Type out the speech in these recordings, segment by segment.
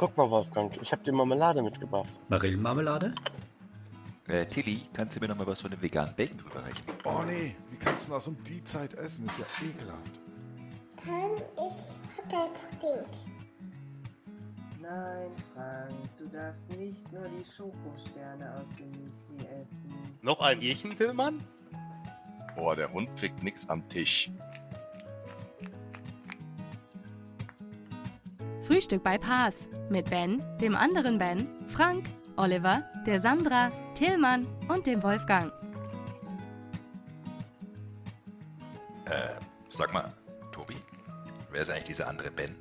Guck mal, Wolfgang, ich habe dir Marmelade mitgebracht. Marillenmarmelade? Äh, Tilly, kannst du mir noch mal was von dem veganen Bacon rüberreichen? Oh nee, wie kannst du das um die Zeit essen? Ist ja ekelhaft. Kann ich Hotelpudding? Nein, Frank, du darfst nicht nur die Schokosterne aus dem Müsli essen. Noch ein Jächen, Tillmann? Boah, der Hund kriegt nix am Tisch. Frühstück bei Paas mit Ben, dem anderen Ben, Frank, Oliver, der Sandra, Tillmann und dem Wolfgang. Äh, sag mal, Tobi, wer ist eigentlich dieser andere Ben?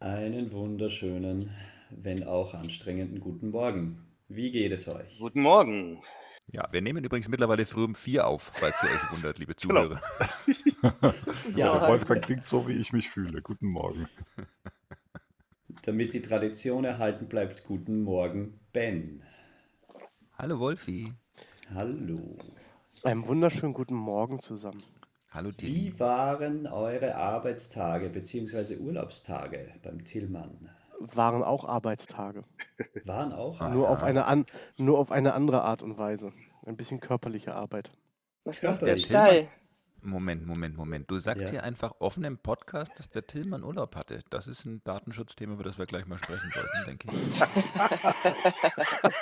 Einen wunderschönen, wenn auch anstrengenden guten Morgen. Wie geht es euch? Guten Morgen. Ja, wir nehmen übrigens mittlerweile früh um vier auf, falls ihr euch wundert, liebe Zuhörer. Ja, der Wolfgang klingt so, wie ich mich fühle. Guten Morgen. Damit die Tradition erhalten bleibt, guten Morgen, Ben. Hallo Wolfi. Hallo. Einen wunderschönen guten Morgen zusammen. Hallo Tilly. Wie waren eure Arbeitstage bzw. Urlaubstage beim Tillmann? Waren auch Arbeitstage. Waren auch? Nur auf, eine an, nur auf eine andere Art und Weise. Ein bisschen körperliche Arbeit. Was macht der. Stall? Moment, Moment, Moment. Du sagst Ja. hier einfach offen im Podcast, dass der Tillmann Urlaub hatte. Das ist ein Datenschutzthema, über das wir gleich mal sprechen sollten, denke ich.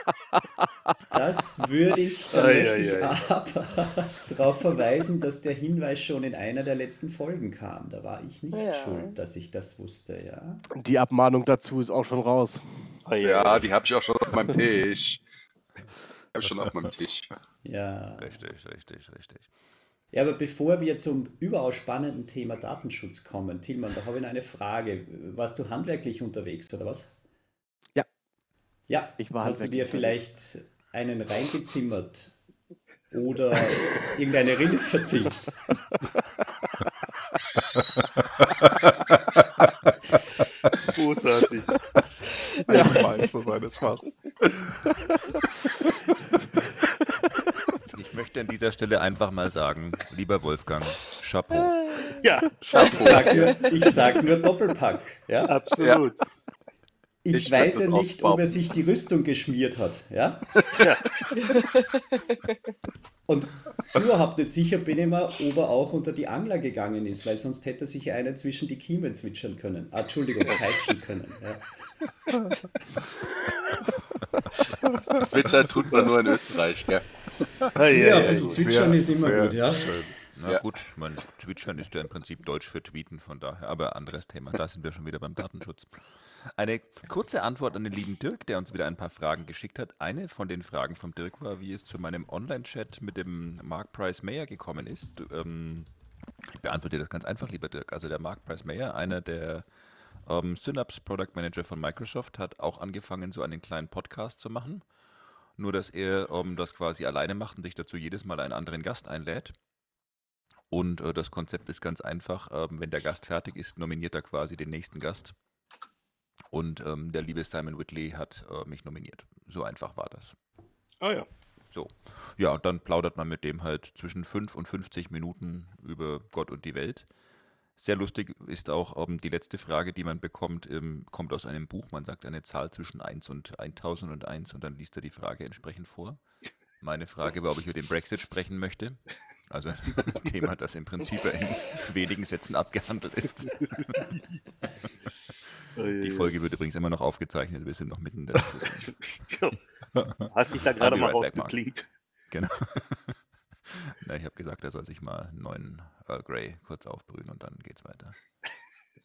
Das würde ich, da Ei, möchte ei, ich ei. aber darauf verweisen, dass der Hinweis schon in einer der letzten Folgen kam. Da war ich nicht Ja. schuld, dass ich das wusste, ja. Die Abmahnung dazu ist auch schon raus. Ja, die habe ich auch schon auf meinem Tisch. Habe ich schon auf meinem Tisch. Ja. Richtig, richtig, richtig. Ja, aber bevor wir zum überaus spannenden Thema Datenschutz kommen, Tilman, da habe ich noch eine Frage. Warst du handwerklich unterwegs oder was? Ja. Ja, Ich war hast du dir vielleicht einen reingezimmert oder irgendeine Rille verziert? Großartig. Ein Meister seines Fachs. Ich möchte an dieser Stelle einfach mal sagen, lieber Wolfgang, Chapeau. Ja, Ich Chapeau. sag nur, ich sag nur Doppelpack. Ja? Absolut. Ich, Ich weiß ja nicht, ob er sich die Rüstung geschmiert hat. Ja? Ja. Und überhaupt nicht sicher bin ich mir, ob er auch unter die Angler gegangen ist, weil sonst hätte er sich einen zwischen die Kiemen zwitschern können. Ah, Entschuldigung, peitschen können. Ja. Switcher tut man nur in Österreich, gell? Ja, also Sehr, zwitschern ist immer sehr gut, ja. Schön. Na Ja. gut, mein Twitchern ist ja im Prinzip Deutsch für Tweeten, von daher, aber anderes Thema, da sind wir schon wieder beim Datenschutz. Eine kurze Antwort an den lieben Dirk, der uns wieder ein paar Fragen geschickt hat. Eine von den Fragen vom Dirk war, wie es zu meinem Online-Chat mit dem Mark Price Mayer gekommen ist. Ähm, ich beantworte dir das ganz einfach, lieber Dirk. Also der Mark Price Mayer, einer der ähm, Synapse Product Manager von Microsoft, hat auch angefangen, so einen kleinen Podcast zu machen. Nur, dass er ähm, das quasi alleine macht und sich dazu jedes Mal einen anderen Gast einlädt. Und äh, das Konzept ist ganz einfach. Ähm, wenn der Gast fertig ist, nominiert er quasi den nächsten Gast. Und ähm, der liebe Simon Whitley hat äh, mich nominiert. So einfach war das. Ah ja. So. Ja, und dann plaudert man mit dem halt zwischen 5 und 50 Minuten über Gott und die Welt. Sehr lustig ist auch ähm, die letzte Frage, die man bekommt, ähm, kommt aus einem Buch. Man sagt eine Zahl zwischen 1 und 1001 und dann liest er die Frage entsprechend vor. Meine Frage war, ob ich über den Brexit sprechen möchte. Also ein Thema, das im Prinzip in wenigen Sätzen abgehandelt ist. Die Folge wird übrigens immer noch aufgezeichnet. Wir sind noch mitten in der Diskussion. Hast dich da gerade mal right rausgeklingt. Genau. Na, ich habe gesagt, er soll sich mal einen neuen Earl Grey kurz aufbrühen und dann geht's weiter.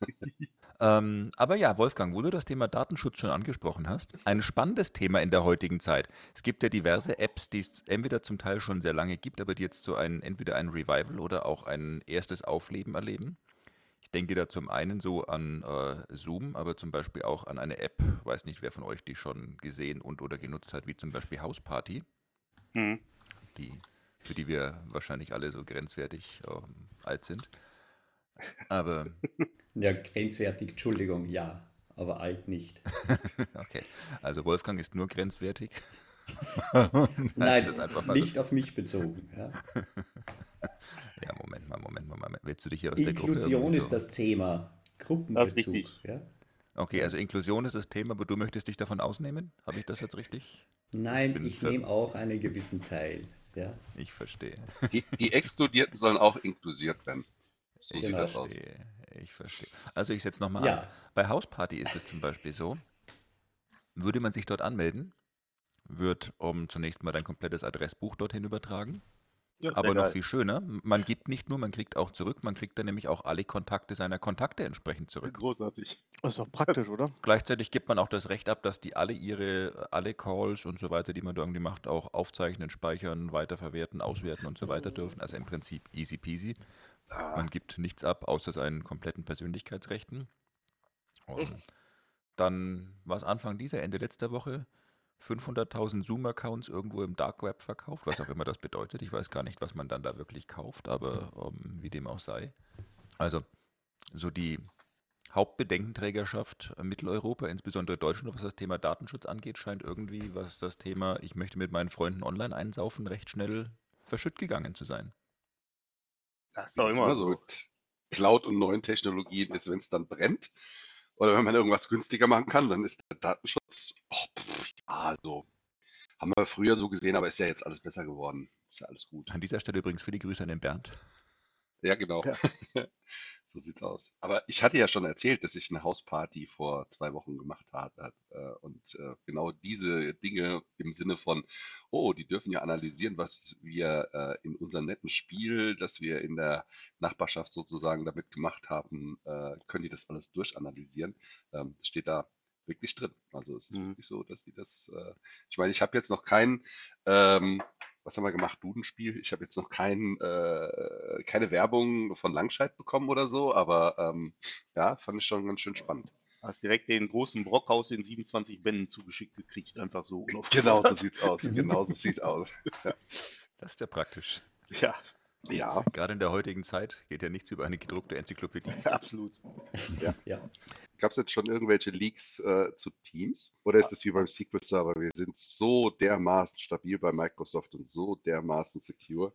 ähm, aber ja, Wolfgang, wo du das Thema Datenschutz schon angesprochen hast, ein spannendes Thema in der heutigen Zeit. Es gibt ja diverse Apps, die es entweder zum Teil schon sehr lange gibt, aber die jetzt so ein, entweder ein Revival oder auch ein erstes Aufleben erleben. Ich denke da zum einen so an äh, Zoom, aber zum Beispiel auch an eine App, weiß nicht, wer von euch die schon gesehen und oder genutzt hat, wie zum Beispiel Hausparty Hm. die, für die wir wahrscheinlich alle so grenzwertig ähm, alt sind. Aber Ja, grenzwertig, Entschuldigung, ja, aber alt nicht. okay, also Wolfgang ist nur grenzwertig. Nein, das einfach mal nicht auf mich bezogen. Ja. Ja, Moment mal, Moment mal, Moment. Willst du dich hier aus der Gruppe Inklusion ist so- das Thema. Das ist Gruppenbezug. richtig. Ja. Okay, also Inklusion ist das Thema, aber du möchtest dich davon ausnehmen? Habe ich das jetzt richtig? Nein, Bin ich nehme auch einen gewissen Teil. Ja, Ich verstehe. Die, die Exkludierten sollen auch inklusiert werden. So Ich sieht das aus. verstehe. Ich verstehe. Also ich setze nochmal Ja. an. Bei Hausparty ist es zum Beispiel so, würde man sich dort anmelden, wird um zunächst mal dein komplettes Adressbuch dorthin übertragen. Ja, Aber noch geil. viel schöner, man gibt nicht nur, man kriegt auch zurück, man kriegt dann nämlich auch alle Kontakte seiner Kontakte entsprechend zurück. Großartig. Das ist doch praktisch, oder? Gleichzeitig gibt man auch das Recht ab, dass die alle ihre, alle Calls und so weiter, die man da irgendwie macht, auch aufzeichnen, speichern, weiterverwerten, auswerten und so weiter dürfen. Also im Prinzip easy peasy. Man gibt nichts ab, außer seinen kompletten Persönlichkeitsrechten. Und dann war es Anfang dieser, Ende letzter Woche, 500.000 Zoom-Accounts irgendwo im Dark Web verkauft, was auch immer das bedeutet. Ich weiß gar nicht, was man dann da wirklich kauft, aber ähm, wie dem auch sei. Also, so die Hauptbedenkenträgerschaft äh, Mitteleuropa, insbesondere Deutschland, was das Thema Datenschutz angeht, scheint irgendwie, was das Thema, ich möchte mit meinen Freunden online einsaufen, recht schnell verschütt gegangen zu sein. Das ist doch ist immer immer so Cloud und neuen Technologien ist, wenn es dann brennt oder wenn man irgendwas günstiger machen kann, dann ist der Datenschutz, oh, pff, ja, so. Haben wir früher so gesehen, aber ist ja jetzt alles besser geworden. Ist ja alles gut. An dieser Stelle übrigens viele Grüße an den Bernd. Ja, genau. so sieht's aus. Aber ich hatte ja schon erzählt, dass ich eine Hausparty vor zwei Wochen gemacht habe. Äh, und äh, genau diese Dinge im Sinne von, oh, die dürfen ja analysieren, was wir äh, in unserem netten Spiel, das wir in der Nachbarschaft sozusagen damit gemacht haben, können die das alles durchanalysieren. Ähm, steht da wirklich drin. Also es ist Mhm. wirklich so, dass die das, äh, ich meine, ich habe jetzt noch kein, ähm, was haben wir gemacht, Dudenspiel. Ich habe jetzt noch kein, äh, keine Werbung von Langscheid bekommen oder so, aber ähm, ja, fand ich schon ganz schön spannend. Hast direkt den großen Brockhaus in 27 Bänden zugeschickt gekriegt, einfach so. Genau so sieht's aus. Genau so sieht's aus. Das ist ja praktisch. Ja, Ja, Gerade in der heutigen Zeit geht ja nichts über eine gedruckte Enzyklopädie. absolut. ja. gab es jetzt schon irgendwelche Leaks äh, zu Teams? Oder ist es wie beim SQL Server? Wir sind so dermaßen stabil bei Microsoft und so dermaßen secure,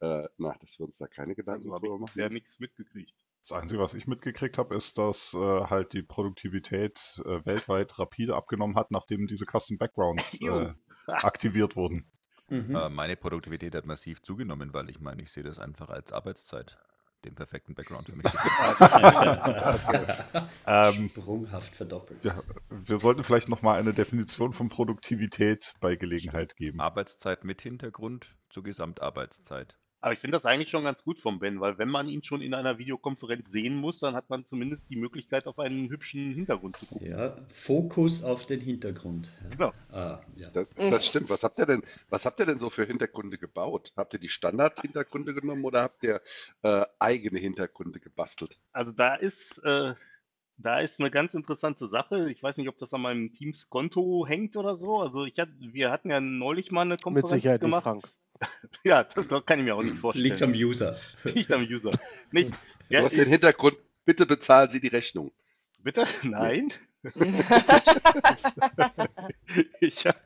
äh, na, dass wir uns da keine Gedanken Also habe drüber ich machen. bisher nichts mitgekriegt. Das Einzige, was ich mitgekriegt habe, ist, dass äh, halt die Produktivität äh, weltweit rapide abgenommen hat, nachdem diese Custom Backgrounds äh, aktiviert wurden. Mhm. Äh, meine Produktivität hat massiv zugenommen, weil ich meine, ich sehe das einfach als Arbeitszeit, den perfekten Background für mich. Ähm, Sprunghaft verdoppelt. ja, wir sollten vielleicht nochmal eine Definition von Produktivität bei Gelegenheit geben. Arbeitszeit mit Hintergrund zur Gesamtarbeitszeit. Aber ich finde das eigentlich schon ganz gut vom Ben, weil wenn man ihn schon in einer Videokonferenz sehen muss, dann hat man zumindest die Möglichkeit, auf einen hübschen Hintergrund zu gucken. Ja, Fokus auf den Hintergrund. Genau. Ah, ja. Das, das stimmt. Was habt ihr denn, was habt ihr denn so für Hintergründe gebaut? Habt ihr die Standard-Hintergründe genommen oder habt ihr äh, eigene Hintergründe gebastelt? Also da ist, äh, da ist eine ganz interessante Sache. Ich weiß nicht, ob das an meinem Teams-Konto hängt oder so. Also ich hatte, wir hatten ja neulich mal eine Konferenz Sicherheit nicht, gemacht. Frank. Ja, das kann ich mir auch nicht vorstellen. Liegt am User. Liegt am User. Nicht, Du ja, hast den Hintergrund, bitte bezahlen Sie die Rechnung. bitte? Nein. ich hab,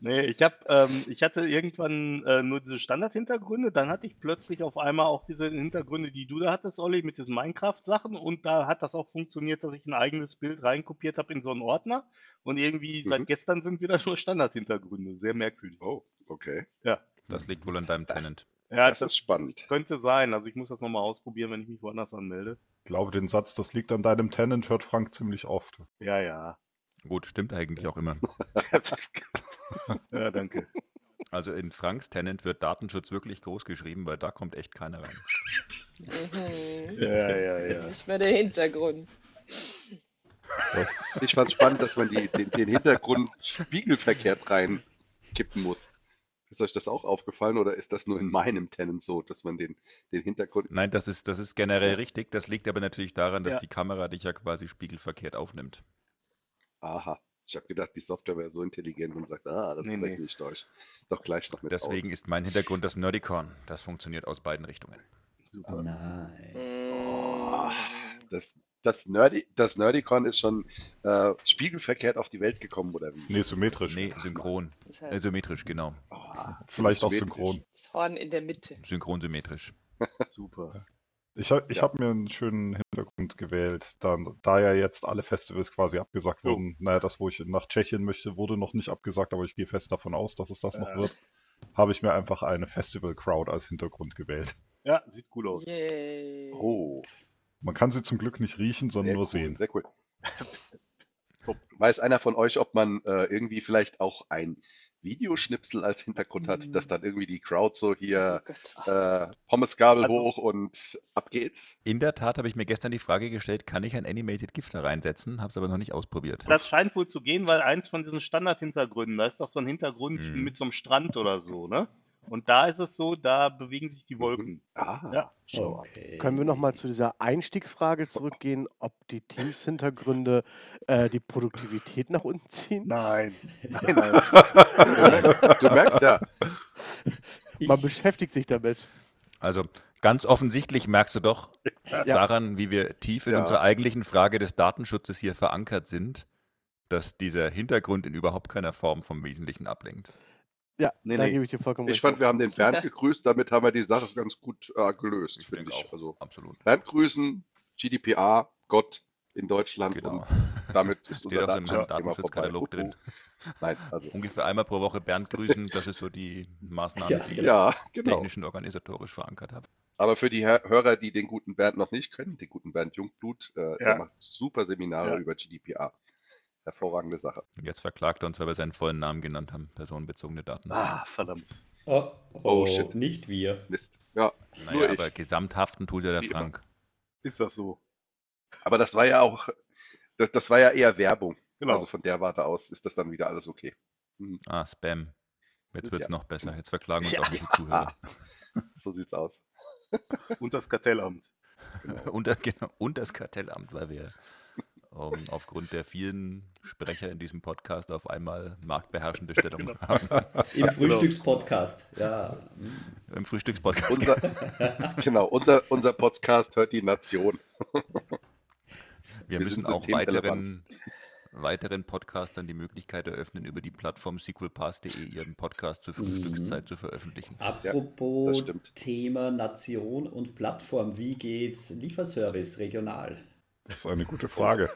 nee, ich hab, ähm, ich hatte irgendwann äh, nur diese Standard-Hintergründe, dann hatte ich plötzlich auf einmal auch diese Hintergründe, die du da hattest, Olli, mit diesen Minecraft-Sachen und da hat das auch funktioniert, dass ich ein eigenes Bild reinkopiert habe in so einen Ordner und irgendwie Mhm. seit gestern sind wieder nur Standard-Hintergründe, sehr merkwürdig. Oh, okay. Ja, Das liegt wohl an deinem Das- Tenant. ja Das das ist spannend. könnte sein, also ich muss das nochmal ausprobieren, wenn ich mich woanders anmelde. Ich glaube, den Satz, das liegt an deinem Tenant, hört Frank ziemlich oft. Ja, ja. Gut, stimmt eigentlich auch immer. ja, danke. Also in Franks Tenant wird Datenschutz wirklich groß geschrieben, weil da kommt echt keiner rein. Mhm. Ja, ja, ja. Nicht mehr der Hintergrund. Ich fand spannend, dass man die, den, den Hintergrund spiegelverkehrt reinkippen muss. Ist euch das auch aufgefallen oder ist das nur in meinem Tenant so, dass man den, den Hintergrund. Nein, das ist, das ist generell richtig. Das liegt aber natürlich daran, dass Ja. die Kamera dich ja quasi spiegelverkehrt aufnimmt. Aha. Ich habe gedacht, die Software wäre so intelligent und sagt, ah, das Nee, nee, nee. ich euch. Doch gleich noch mit Deswegen aus. ist mein Hintergrund das Nerdicon. Das funktioniert aus beiden Richtungen. Oh Super. nein. Oh, das, das, Nerdi, das Nerdicon ist schon äh, spiegelverkehrt auf die Welt gekommen, oder wie? Nee, symmetrisch. Nee, synchron. Das Äh, symmetrisch, genau. Ah, Vielleicht auch synchron. das Horn in der Mitte. Synchron symmetrisch. Super. Ich, hab- ich Ja. habe mir einen schönen Hintergrund gewählt, dann, da ja jetzt alle Festivals quasi abgesagt Jo. wurden. Naja, das, wo ich nach Tschechien möchte, wurde noch nicht abgesagt, aber ich gehe fest davon aus, dass es das noch Ja. wird. Habe ich mir einfach eine Festival-Crowd als Hintergrund gewählt. Ja, sieht cool aus. Yay. Oh, Man kann sie zum Glück nicht riechen, sondern sehr nur cool, sehen. sehr cool. Weiß einer von euch, ob man äh, irgendwie vielleicht auch ein Videoschnipsel als Hintergrund hat, dass dann irgendwie die Crowd so hier Oh äh, Pommesgabel Also- hoch und ab geht's? In der Tat habe ich mir gestern die Frage gestellt, kann ich ein Animated GIF da reinsetzen? Habe es aber noch nicht ausprobiert. Das scheint wohl zu gehen, weil eins von diesen Standardhintergründen, da ist doch so ein Hintergrund Mhm. mit so einem Strand oder so, ne? Und da ist es so, da bewegen sich die Wolken. Ah, Ja. schau. Okay. Können wir nochmal zu dieser Einstiegsfrage zurückgehen, ob die Teams-Hintergründe äh, die Produktivität nach unten ziehen? Nein. Nein, nein. Du merkst ja, Man beschäftigt sich damit. Also ganz offensichtlich merkst du doch Ja. daran, wie wir tief in Ja. unserer eigentlichen Frage des Datenschutzes hier verankert sind, dass dieser Hintergrund in überhaupt keiner Form vom Wesentlichen ablenkt. Ja, Nee, da nee. gebe ich dir vollkommen ich fand, wir haben den Bernd gegrüßt, damit haben wir die Sache ganz gut äh, gelöst, finde ich. Also Absolut. Bernd grüßen, GDPR, Gott in Deutschland Genau. und damit ist Steht unser auch so. Datenschutzkatalog drin. Nein, also Ungefähr einmal pro Woche Bernd grüßen, das ist so die Maßnahme, Ja, die ich ja, genau. technisch und organisatorisch verankert habe. Aber für die Hör- Hörer, die den guten Bernd noch nicht kennen, den guten Bernd Jungblut, äh, der Ja. macht super Seminare Ja. über GDPR. Hervorragende Sache. Und jetzt verklagt er uns, weil wir seinen vollen Namen genannt haben, personenbezogene Daten. Ah, verdammt. Oh, oh, Oh, shit. nicht wir. Mist. Ja, naja, nur aber ich. gesamthaften tut ja der Wie immer. Frank. Ist das so? Aber das war ja auch, das, das war ja eher Werbung. Genau. Also von der Warte aus ist das dann wieder alles okay. Hm, Ah, Spam. Jetzt wird es Ja. noch besser. Jetzt verklagen uns Ja. auch nicht die Zuhörer. so sieht's aus. Und das Kartellamt. und, der- genau, und das Kartellamt, weil wir ähm, aufgrund der vielen Sprecher in diesem Podcast auf einmal marktbeherrschende Stellung Genau. haben. Im Frühstückspodcast. Ja. Im Frühstückspodcast. Unser, genau, unser, unser Podcast hört die Nation. Wir wir müssen auch weiteren, weiteren Podcastern die Möglichkeit eröffnen, über die Plattform sequelpass.de ihren Podcast zur Frühstückszeit zu veröffentlichen. Apropos stimmt. Thema Nation und Plattform, wie geht's Lieferservice regional? Das ist eine gute Frage.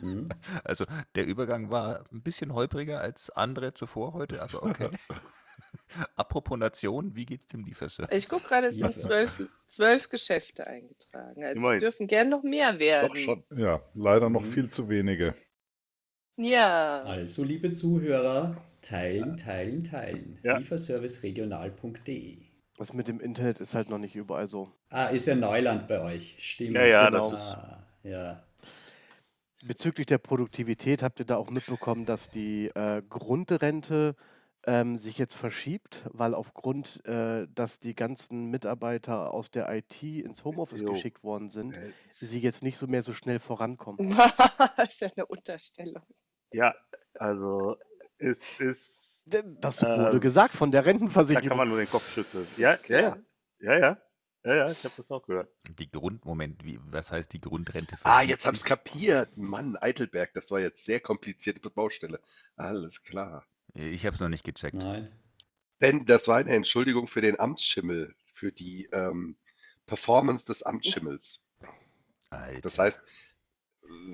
Hm? Also der Übergang war ein bisschen holpriger als andere zuvor heute, aber okay. Apropos Nation, wie geht's dem Lieferservice? Ich gucke gerade, es sind zwölf, zwölf Geschäfte eingetragen. Also Immerhin. es dürfen gern noch mehr werden. Doch schon. Ja, leider noch Mhm. viel zu wenige. Ja. Also, liebe Zuhörer, teilen, teilen, teilen. Ja. Lieferserviceregional.de Das mit dem Internet ist halt noch nicht überall so. Ah, ist ja Neuland bei euch. Stimmt. Ja, ja, Genau. das ist. Ah, ja. Bezüglich der Produktivität habt ihr da auch mitbekommen, dass die äh, Grundrente ähm, sich jetzt verschiebt, weil aufgrund, äh, dass die ganzen Mitarbeiter aus der IT ins Homeoffice Jo. geschickt worden sind, Äh, sie jetzt nicht so mehr so schnell vorankommen. das ist ja eine Unterstellung. Ja, also es ist. Das wurde Ähm, gesagt von der Da kann Rentenversicherung. man nur den Kopf schütteln. Ja, ja, ja. Ja, ja. Ja, ja, ich habe das auch gehört. Die Grundmoment, wie, was heißt die Grundrente? Ah, jetzt hab ich's sich? kapiert. Mann, Eitelberg, das war jetzt sehr komplizierte Baustelle. Alles klar. Ich habe es noch nicht gecheckt. Nein. Ben, das war eine Entschuldigung für den Amtsschimmel, für die ähm, Performance des Amtsschimmels. Alter. Das heißt,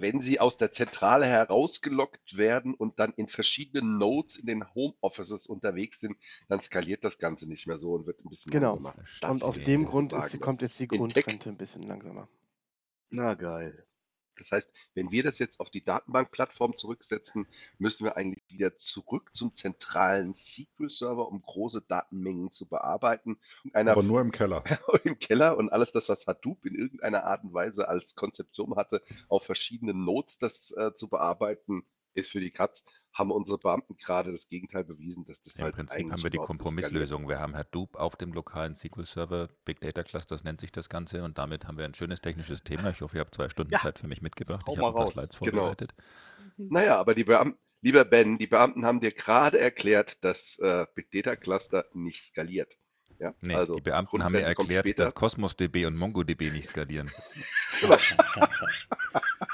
wenn Sie aus der Zentrale herausgelockt werden und dann in verschiedenen Nodes in den Homeoffices unterwegs sind, dann skaliert das Ganze nicht mehr so und wird ein bisschen Genau. langsamer. Und aus dem Grund ist, kommt jetzt die Grundrente ein bisschen langsamer. Na geil. Das heißt, wenn wir das jetzt auf die Datenbankplattform zurücksetzen, müssen wir eigentlich wieder zurück zum zentralen SQL-Server, um große Datenmengen zu bearbeiten. Aber nur im Keller. im Keller und alles das, was Hadoop in irgendeiner Art und Weise als Konzeption hatte, auf verschiedenen Nodes das äh, zu bearbeiten, ist für die Katz. Haben unsere Beamten gerade das Gegenteil bewiesen, dass das Im halt Prinzip haben wir die Kompromisslösung. Wir haben Hadoop auf dem lokalen SQL-Server, Big Data Clusters nennt sich das Ganze und damit haben wir ein schönes technisches Thema. Ich hoffe, ihr habt zwei Stunden Ja. Zeit für mich mitgebracht. Hau Ich habe ein paar. Slides Genau. vorbereitet. skaliert. Naja, aber die Beamten, lieber Ben, die Beamten haben dir gerade erklärt, dass äh, Big Data Cluster nicht skaliert. Ja, Nee, also die Beamten haben mir erklärt, dass Cosmos DB und MongoDB nicht skalieren.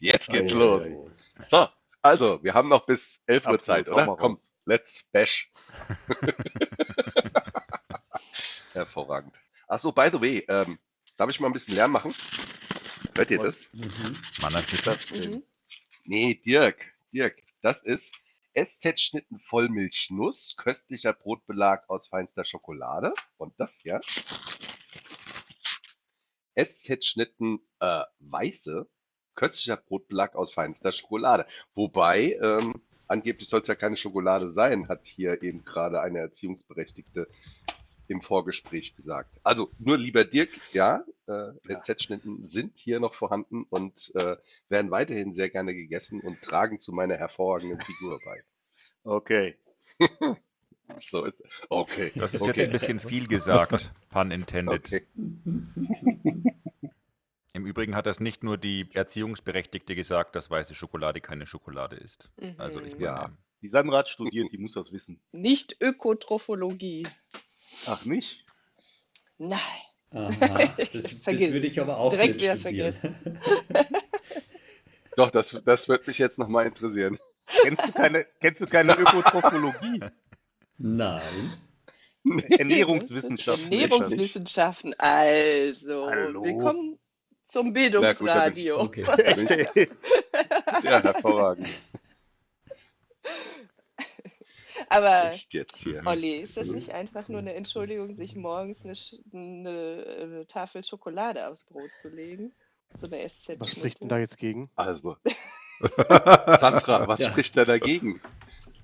Jetzt geht's Ei, los. ei, ei. So, also, wir haben noch bis 11 Uhr Zeit, oder? Komm, raus. let's bash. Hervorragend. Achso, by the way, ähm, darf ich mal ein bisschen Lärm machen? Hört ihr das? Mhm. Man hat sich das Mhm. Nee, Dirk, Dirk, das ist SZ-Schnitten Vollmilchnuss, köstlicher Brotbelag aus feinster Schokolade. Und das hier? SZ-Schnitten äh, weiße, köstlicher Brotbelag aus feinster Schokolade. Wobei, ähm, angeblich soll es ja keine Schokolade sein, hat hier eben gerade eine Erziehungsberechtigte im Vorgespräch gesagt. Also nur lieber Dirk, ja, äh, SZ-Schnitten sind hier noch vorhanden und äh, werden weiterhin sehr gerne gegessen und tragen zu meiner hervorragenden Figur bei. Okay. So ist okay. Das ist okay. jetzt ein bisschen viel gesagt, pun intended. Okay. Im Übrigen hat das nicht nur die Erziehungsberechtigte gesagt, dass weiße Schokolade keine Schokolade ist. Also ich Mhm. meine, Ja. Die Sandra hat studiert, die muss das wissen. Nicht Ökotrophologie. Ach, nicht? Nein. Aha, das, das würde ich aber auch direkt nicht wieder studieren. Doch, das, das wird mich jetzt nochmal interessieren. Kennst du keine, kennst du keine Ökotrophologie? Nein. Ernährungswissenschaften. Ernährungswissenschaften. Also, Hallo. willkommen zum Na gut, Bildungsradio. Okay. Ja, hervorragend. Aber Echt jetzt hier. Olli, ist das nicht einfach nur eine Entschuldigung, sich morgens eine, Sch- eine, Tafel Schokolade aufs Brot zu legen? So eine SZ. Was spricht denn da jetzt gegen? Also. Sandra, was Ja. spricht da dagegen?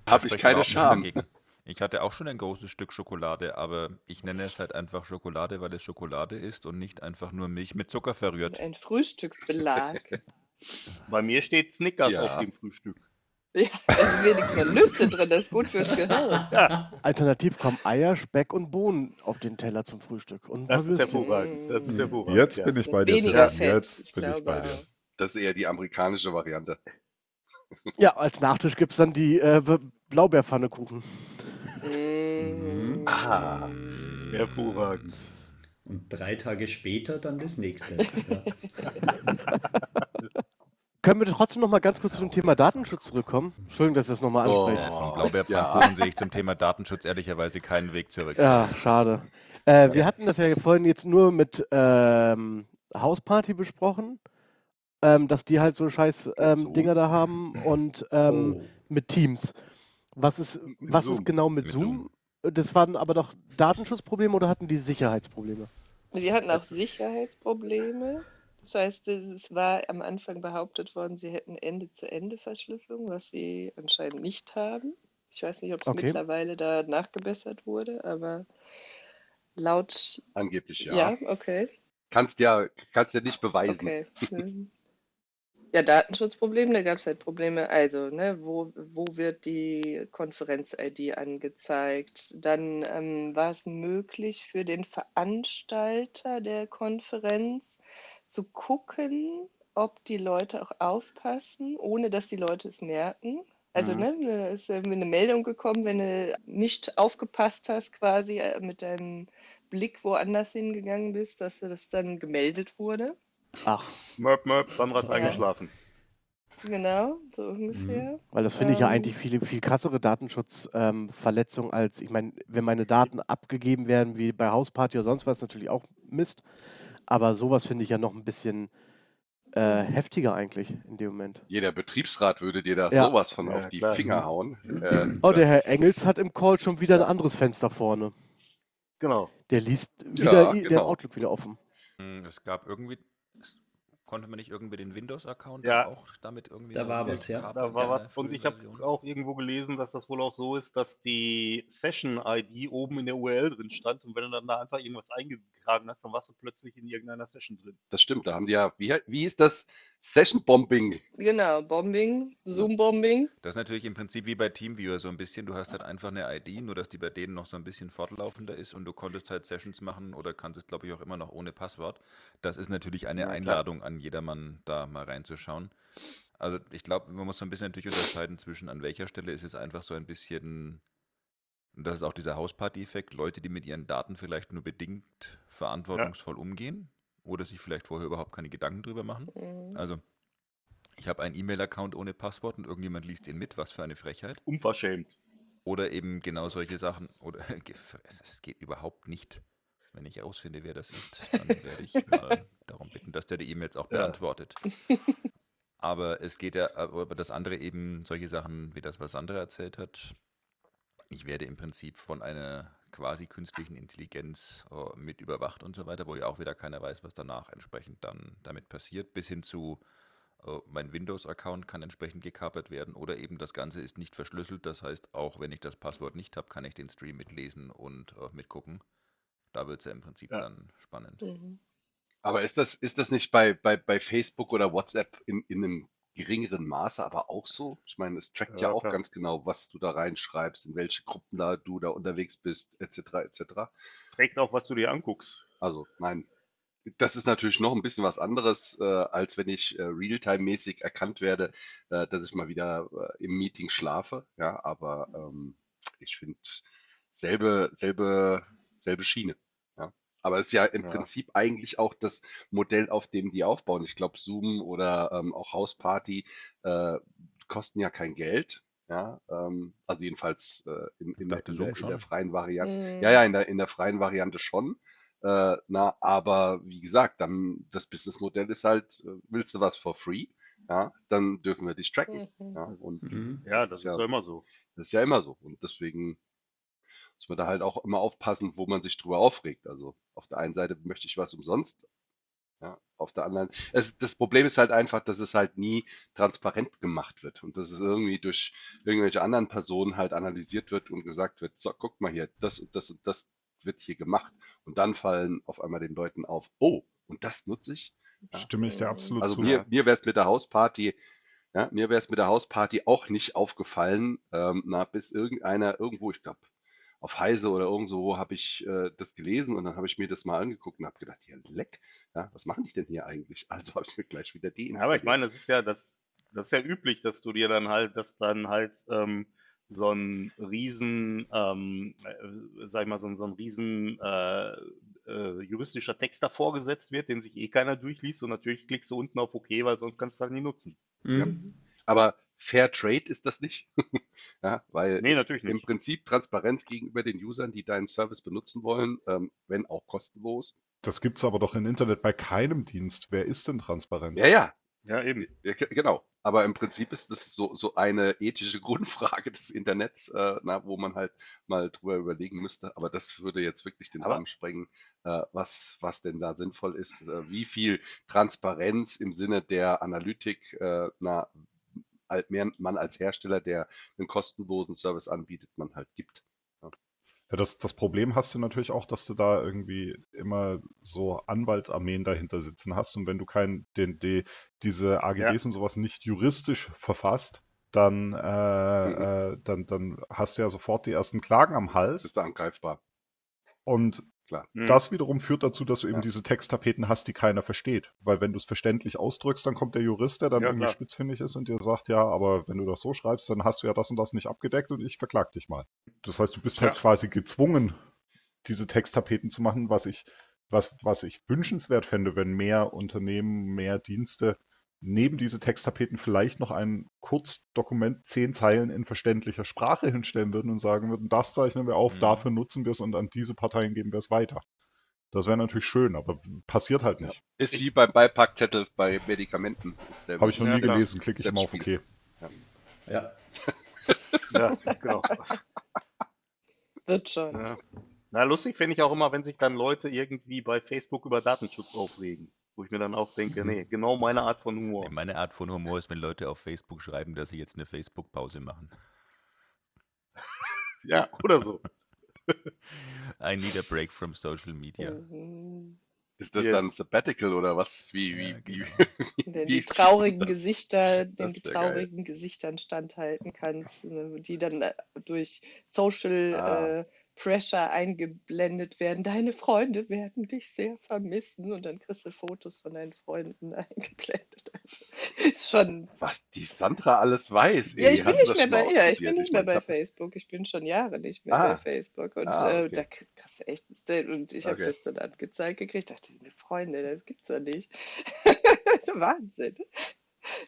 Habe ich keine Scham. dagegen. Ich hatte auch schon ein großes Stück Schokolade, aber ich nenne es halt einfach Schokolade, weil es Schokolade ist und nicht einfach nur Milch mit Zucker verrührt. Ein Frühstücksbelag. Bei mir steht Snickers Ja. auf dem Frühstück. ja, da sind wenigstens Nüsse drin, das ist gut fürs Gehirn. Alternativ kommen Eier, Speck und Bohnen auf den Teller zum Frühstück. Und ein das paar ist Würstchen. hervorragend. Das ist hervorragend. Jetzt ja. bin ich bei dir, Weniger Tim. Fett, Jetzt ich bin ich bei dir. Das ist eher die amerikanische Variante. Ja, als Nachtisch gibt es dann die äh, Blaubeerpfannekuchen. Ah, hervorragend. Und drei Tage später dann das nächste. Ja. Können wir trotzdem noch mal ganz kurz zu dem Thema Datenschutz zurückkommen? Entschuldigung, dass ich das nochmal Oh. anspreche. Äh, Von Blaubeerpfannkuchen sehe ich zum Thema Datenschutz ehrlicherweise keinen Weg zurück. Ja, schade. Äh, wir hatten das ja vorhin jetzt nur mit ähm, Hausparty besprochen, ähm, dass die halt so scheiß ähm, Zoom. Dinger da haben und ähm, Oh. mit Teams. Was ist, was Zoom. ist genau mit, Mit Zoom? Das waren aber doch Datenschutzprobleme oder hatten die Sicherheitsprobleme? Sie hatten auch Sicherheitsprobleme. Das heißt, es war am Anfang behauptet worden, sie hätten Ende-zu-Ende-Verschlüsselung, was sie anscheinend nicht haben. Ich weiß nicht, ob es Okay. mittlerweile da nachgebessert wurde, aber laut. Angeblich ja. Ja, okay. Kannst ja, kannst ja nicht beweisen. Okay. Ja, Datenschutzprobleme, da gab es halt Probleme. Also, ne, wo, wo wird die Konferenz-ID angezeigt? Dann ähm, war es möglich für den Veranstalter der Konferenz zu gucken, ob die Leute auch aufpassen, ohne dass die Leute es merken. Also, Mhm. ne, ist eine Meldung gekommen, wenn du nicht aufgepasst hast, quasi äh, mit deinem Blick woanders hingegangen bist, dass das dann gemeldet wurde. Ach, Möp, möp, Sandra ist Ja. eingeschlafen. Genau, so ungefähr. weil das finde ich ja Ähm. eigentlich viel, viel krassere Datenschutzverletzung als, ich meine, wenn meine Daten abgegeben werden, wie bei Hausparty oder sonst was, natürlich auch Mist. Aber sowas finde ich ja noch ein bisschen äh, heftiger eigentlich in dem Moment. Jeder Betriebsrat würde dir da Ja. sowas von Ja, auf die klar. Finger hauen. Äh, Oh, der Herr Engels hat im Call schon wieder ein anderes Fenster vorne. Genau. Der liest wieder der genau. Outlook wieder offen. Hm, Es gab irgendwie, konnte man nicht irgendwie den Windows-Account Ja. auch damit irgendwie Da war was, ja. Da war was. Und ich habe auch irgendwo gelesen, dass das wohl auch so ist, dass die Session-ID oben in der URL drin stand und wenn du dann da einfach irgendwas eingetragen hast, dann warst du plötzlich in irgendeiner Session drin. Das stimmt, da haben die ja, wie, wie ist das? Session Bombing. Genau, Bombing, Zoom-Bombing. Das ist natürlich im Prinzip wie bei TeamViewer so ein bisschen. Du hast halt einfach eine ID, nur dass die bei denen noch so ein bisschen fortlaufender ist und du konntest halt Sessions machen oder kannst es, glaube ich, auch immer noch ohne Passwort. Das ist natürlich eine Ja. Einladung an jedermann, da mal reinzuschauen. Also ich glaube, man muss so ein bisschen natürlich unterscheiden zwischen an welcher Stelle ist es einfach so ein bisschen, und das ist auch dieser Hausparty-Effekt, Leute, die mit ihren Daten vielleicht nur bedingt verantwortungsvoll umgehen oder sich vielleicht vorher überhaupt keine Gedanken drüber machen. Mhm. Also, ich habe einen E-Mail-Account ohne Passwort und irgendjemand liest ihn mit, was für eine Frechheit. Unverschämt. Oder eben genau solche Sachen. Oder es geht überhaupt nicht. Wenn ich herausfinde, wer das ist, dann werde ich mal darum bitten, dass der die E-Mails auch Ja. beantwortet. Aber es geht ja über das andere eben, solche Sachen wie das, was Sandra erzählt hat. Ich werde im Prinzip von einer quasi künstlichen Intelligenz äh, mit überwacht und so weiter, wo ja auch wieder keiner weiß, was danach entsprechend dann damit passiert, bis hin zu äh, mein Windows-Account kann entsprechend gekapert werden oder eben das Ganze ist nicht verschlüsselt. Das heißt, auch wenn ich das Passwort nicht habe, kann ich den Stream mitlesen und äh, mitgucken. Da wird es ja im Prinzip Ja. dann spannend. Mhm. Aber ist das, ist das nicht bei, bei, bei Facebook oder WhatsApp in, in einem geringeren Maße aber auch so? Ich meine, es trackt ja Ja, auch klar. ganz genau, was du da reinschreibst, in welche Gruppen da du da unterwegs bist, etc. etc. Trägt auch, was du dir anguckst. Also, nein, das ist natürlich noch ein bisschen was anderes, äh, als wenn ich äh, Realtime-mäßig erkannt werde, äh, dass ich mal wieder äh, im Meeting schlafe. Ja, aber ähm, ich finde selbe, selbe, selbe Schiene. Aber es ist ja im Ja. Prinzip eigentlich auch das Modell, auf dem die aufbauen. Ich glaube, Zoom oder ähm, auch Hausparty äh, kosten ja kein Geld. Ja, ähm, also jedenfalls äh, in, in, der, dachte, in, der, in der freien Variante. Mhm. Ja, ja, in der, in der freien Variante schon. Äh, na, aber wie gesagt, dann das Businessmodell ist halt, äh, willst du was for free? Ja, dann dürfen wir dich tracken. Mhm. Ja, und Mhm. Ja, Das das ist ist ja- ja immer so. das ist ja immer so. Und deswegen muss man da halt auch immer aufpassen, wo man sich drüber aufregt. Also auf der einen Seite möchte ich was umsonst. Ja, auf der anderen. Es, das Problem ist halt einfach, dass es halt nie transparent gemacht wird und dass es irgendwie durch irgendwelche anderen Personen halt analysiert wird und gesagt wird, so, guck mal hier, das und das und das wird hier gemacht. Und dann fallen auf einmal den Leuten auf, oh, und das nutze ich. Ja. Stimme ich dir absolut Also zu. mir, mir wäre es mit der Hausparty, ja, mir wäre es mit der Hausparty auch nicht aufgefallen, ähm, na, bis irgendeiner irgendwo, ich glaube, auf Heise oder irgendwo habe ich äh, das gelesen und dann habe ich mir das mal angeguckt und habe gedacht, ja, leck, ja, was machen die denn hier eigentlich? Also habe ich mir gleich wieder Ja, deinstalliert. aber ich meine, das ist ja das, das ist ja üblich, dass du dir dann halt, dass dann halt ähm, so ein riesen, ähm, äh, sag ich mal, so ein, so ein riesen äh, äh, juristischer Text davor gesetzt wird, den sich eh keiner durchliest und natürlich klickst du unten auf OK, weil sonst kannst du halt nie nutzen. Mhm. Aber Fair Trade ist das nicht, ja, weil Nee, natürlich im nicht. Prinzip Transparenz gegenüber den Usern, die deinen Service benutzen wollen, ähm, wenn auch kostenlos. Das gibt's aber doch im Internet bei keinem Dienst. Wer ist denn transparent? Ja, ja, Ja, eben. Ja, ge- genau. Aber im Prinzip ist das so, so eine ethische Grundfrage des Internets, äh, na, wo man halt mal drüber überlegen müsste. Aber das würde jetzt wirklich den Aber- Rahmen sprengen, äh, was, was denn da sinnvoll ist, äh, wie viel Transparenz im Sinne der Analytik äh, na, mehr man als Hersteller, der einen kostenlosen Service anbietet, man halt gibt. Ja, das, das Problem hast du natürlich auch, dass du da irgendwie immer so Anwaltsarmeen dahinter sitzen hast. Und wenn du kein, den, die, diese AGBs und sowas nicht juristisch verfasst, dann, äh, äh, dann, dann hast du ja sofort die ersten Klagen am Das Hals. Ist da angreifbar. und Klar. Mhm. das wiederum führt dazu, dass du eben Ja. diese Texttapeten hast, die keiner versteht. Weil wenn du es verständlich ausdrückst, dann kommt der Jurist, der dann Ja, irgendwie klar. spitzfindig ist und dir sagt, ja, aber wenn du das so schreibst, dann hast du ja das und das nicht abgedeckt und ich verklag dich mal. Das heißt, du bist halt Ja. quasi gezwungen, diese Texttapeten zu machen, was ich, was, was ich wünschenswert fände, wenn mehr Unternehmen, mehr Dienste neben diese Texttapeten vielleicht noch ein Kurzdokument, zehn Zeilen in verständlicher Sprache hinstellen würden und sagen würden, das zeichnen wir auf, Mhm. dafür nutzen wir es und an diese Parteien geben wir es weiter. Das wäre natürlich schön, aber passiert halt nicht. Ist wie beim Beipackzettel bei Medikamenten. Habe ich noch Ja, nie klar. gelesen, klicke ich mal auf. OK. Ja. Ja, genau. Wird schon. Ja. Na, lustig finde ich auch immer, wenn sich dann Leute irgendwie bei Facebook über Datenschutz aufregen. Wo ich mir dann auch denke, nee, genau meine Art von Humor. Nee, Meine Art von Humor ist, wenn Leute auf Facebook schreiben, dass sie jetzt eine Facebook-Pause machen. Ja, oder so. I need a break from social media. Mhm. Ist das Yes. dann Sabbatical oder was? Wie, wie, Ja, wie, genau. Denn wie die traurigen das? Gesichter, den ja geil. traurigen Gesichtern standhalten kannst, ne, die dann äh, durch Social Ah. äh, Pressure eingeblendet werden. Deine Freunde werden dich sehr vermissen und dann kriegst du Fotos von deinen Freunden eingeblendet. Also, ist schon. Was die Sandra alles weiß. Ja, ey. ich bin Hast nicht mehr bei, ja, ich bin nicht mehr meine, bei ich hab- Facebook. Ich bin schon Jahre nicht mehr Ah. bei Facebook und Ah, äh, okay. da krieg- kriegst du echt und ich habe Okay. das dann angezeigt gekriegt. Dachte, meine Freunde, das gibt's doch nicht. Wahnsinn.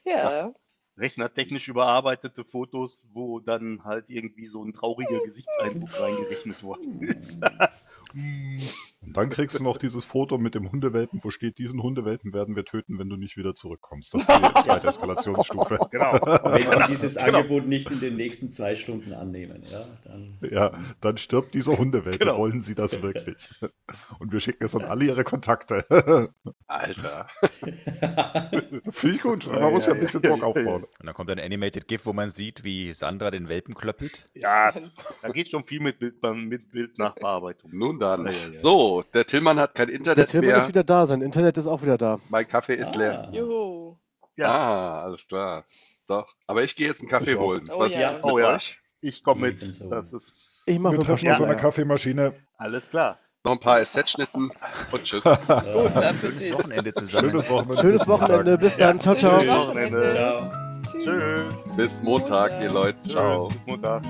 Ja. Rechnertechnisch überarbeitete Fotos, wo dann halt irgendwie so ein trauriger Gesichtseindruck reingerechnet worden ist. Und dann kriegst du noch dieses Foto mit dem Hundewelpen, wo steht, diesen Hundewelpen werden wir töten, wenn du nicht wieder zurückkommst. Das ist die zweite Eskalationsstufe. Genau. Wenn Sie dieses Genau. Angebot nicht in den nächsten zwei Stunden annehmen, ja, dann. Ja, dann stirbt dieser Hundewelpe. Genau. Wollen Sie das wirklich? Und wir schicken es an alle Ihre Kontakte. Alter. Finde ich gut. Man muss ja ein bisschen Druck aufbauen. Und dann kommt ein Animated GIF, wo man sieht, wie Sandra den Welpen klöppelt. Ja, da geht schon viel mit, Bild, mit Bildnachbearbeitung. Nun dann. Ja, der Tillmann hat kein Der Internet Tillmann mehr. ist wieder da, sein Internet ist auch wieder da. Mein Kaffee ist leer. Ah. Juhu. Ja. Ah, alles klar. Doch. Aber ich gehe jetzt einen Kaffee holen. Oh Was ja. ist mit Oh ja. euch? Ich komme mit. Das ist Ich mache Wir treffen Ja, uns an der. Kaffeemaschine. alles klar. Noch ein paar SZ-Schnitten und tschüss. Guten Schönes. Wochenende zusammen. Schönes Wochenende. Schönes Wochenende, bis dann, ciao, ciao. Schönes. Wochenende. Ciao. Tschüss. Bis Montag, ihr Leute. Ciao. Tschüss. Bis Montag.